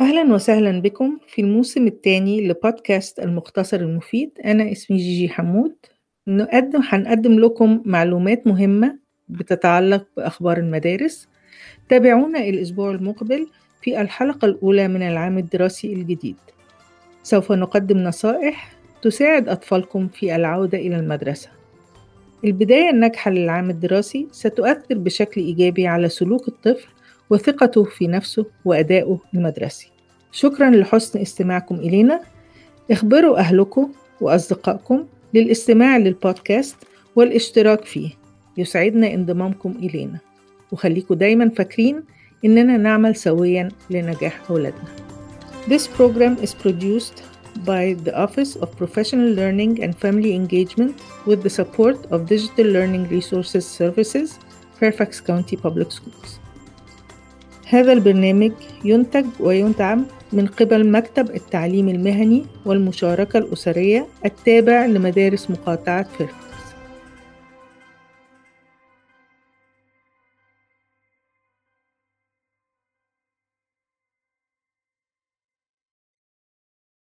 أهلا وسهلا بكم في الموسم الثاني لبودكاست المختصر المفيد. أنا اسمي جيجي حمود. نقدم هنقدم لكم معلومات مهمة بتتعلق بأخبار المدارس. تابعونا الأسبوع المقبل في الحلقة الأولى من العام الدراسي الجديد. سوف نقدم نصائح تساعد أطفالكم في العودة إلى المدرسة. البداية الناجحة للعام الدراسي ستؤثر بشكل إيجابي على سلوك الطفل وثقته في نفسه وأدائه المدرسي شكرا لحسن استماعكم إلينا. اخبروا أهلكم وأصدقائكم للاستماع للبودكاست والاشتراك فيه. يسعدنا انضمامكم إلينا. وخليكم دايما فاكرين إننا نعمل سويا لنجاح أولادنا. This program is produced by the Office of Professional Learning and Family Engagement with the support of Digital Learning Resources Services, Fairfax County Public Schools. هذا البرنامج ينتج ويدعم من قبل مكتب التعليم المهني والمشاركة الأسرية التابع لمدارس مقاطعة فيرفاكس